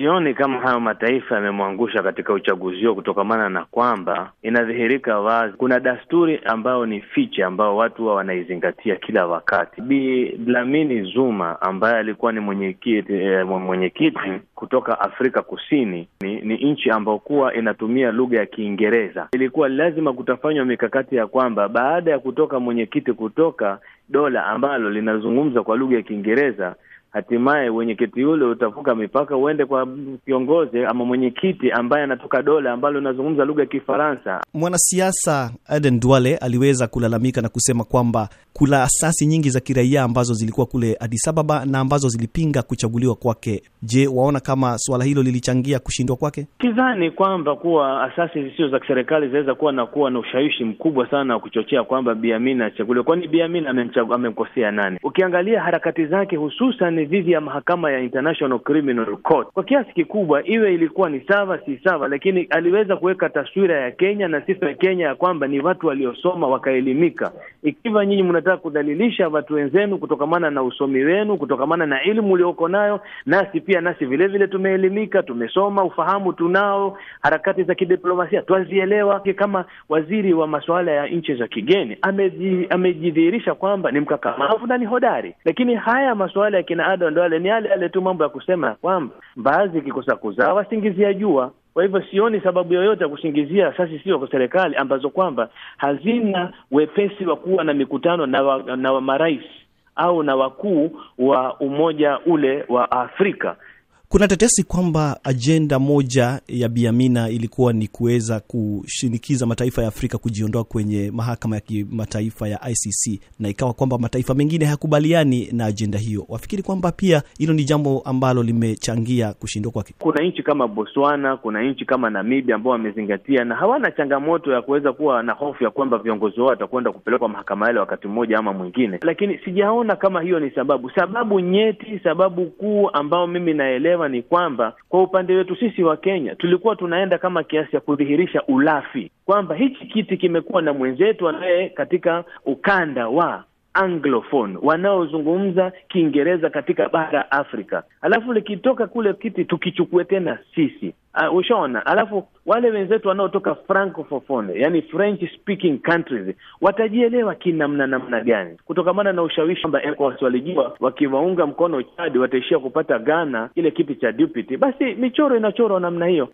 sioni kama hayo mataifa yamemwangusha katika uchaguzi huo, kutokamana na kwamba inadhihirika wazi kuna dasturi ambayo ni fiche ambayo watu wa wanaizingatia kila wakati. Bi Dlamini Zuma ambaye alikuwa ni mwenyekiti eh, mwenyekiti kutoka Afrika Kusini ni, ni nchi ambayo kuwa inatumia lugha ya Kiingereza. Ilikuwa lazima kutafanywa mikakati ya kwamba baada ya kutoka mwenyekiti kutoka dola ambalo linazungumza kwa lugha ya Kiingereza hatimaye mwenyekiti yule utavuka mipaka uende kwa kiongozi ama mwenyekiti ambaye anatoka dola ambalo linazungumza lugha ya Kifaransa. Mwanasiasa Aden Duale aliweza kulalamika na kusema kwamba kuna asasi nyingi za kiraia ambazo zilikuwa kule Addis Ababa na ambazo zilipinga kuchaguliwa kwake. Je, waona kama suala hilo lilichangia kushindwa kwake? Sidhani kwamba kuwa asasi zisizo za kiserikali zinaweza kuwa na kuwa na ushawishi mkubwa sana wa kuchochea kwamba Bi Amina achaguliwe, kwani Bi Amina amemkosea nani? Ukiangalia harakati zake hususan dhidi ya mahakama ya International Criminal Court kwa kiasi kikubwa, iwe ilikuwa ni sawa si sawa, lakini aliweza kuweka taswira ya Kenya na sifa ya Kenya ya kwamba ni watu waliosoma wakaelimika. Ikiwa nyinyi mnataka kudhalilisha watu wenzenu kutokamana na usomi wenu, kutokamana na elimu ulioko nayo, nasi pia nasi vile vile tumeelimika, tumesoma, ufahamu tunao, harakati za kidiplomasia twazielewa. Kama waziri wa masuala ya nchi za kigeni amejidhihirisha kwamba ni mkakamavu na ni hodari, lakini haya masuala ya kina Adan Duale ni yale yale tu mambo ya kusema kwamba mbaazi ikikosa kuzaa wasingizia jua. Kwa hivyo sioni sababu yoyote ya kusingizia asasi sio kwa serikali ambazo kwamba hazina wepesi wa kuwa na mikutano na, wa, na wa marais au na wakuu wa umoja ule wa Afrika. Kuna tetesi kwamba ajenda moja ya Biamina ilikuwa ni kuweza kushinikiza mataifa ya Afrika kujiondoa kwenye mahakama ya kimataifa ya ICC, na ikawa kwamba mataifa mengine hayakubaliani na ajenda hiyo. Wafikiri kwamba pia hilo ni jambo ambalo limechangia kushindwa kwake? Kuna nchi kama Botswana, kuna nchi kama Namibia ambao wamezingatia na hawana changamoto ya kuweza kuwa na hofu ya kwamba viongozi wao watakwenda kupelekwa mahakama yale wakati mmoja ama mwingine, lakini sijaona kama hiyo ni sababu. Sababu nyeti, sababu kuu ambayo mimi naelewa ni kwamba kwa upande wetu sisi wa Kenya tulikuwa tunaenda kama kiasi ya kudhihirisha ulafi kwamba hichi kiti kimekuwa na mwenzetu anaye katika ukanda wa anglophone wanaozungumza Kiingereza katika bara Afrika, alafu likitoka kule kiti tukichukue tena sisi. Uh, ushaona, alafu wale wenzetu wanaotoka francophone, yani French speaking countries watajielewa kinamna namna gani, kutokamana na ushawishi kwamba ECOWAS walijua wakiwaunga mkono Chad wataishia kupata Ghana kile kiti cha deputy. Basi michoro inachorwa namna hiyo.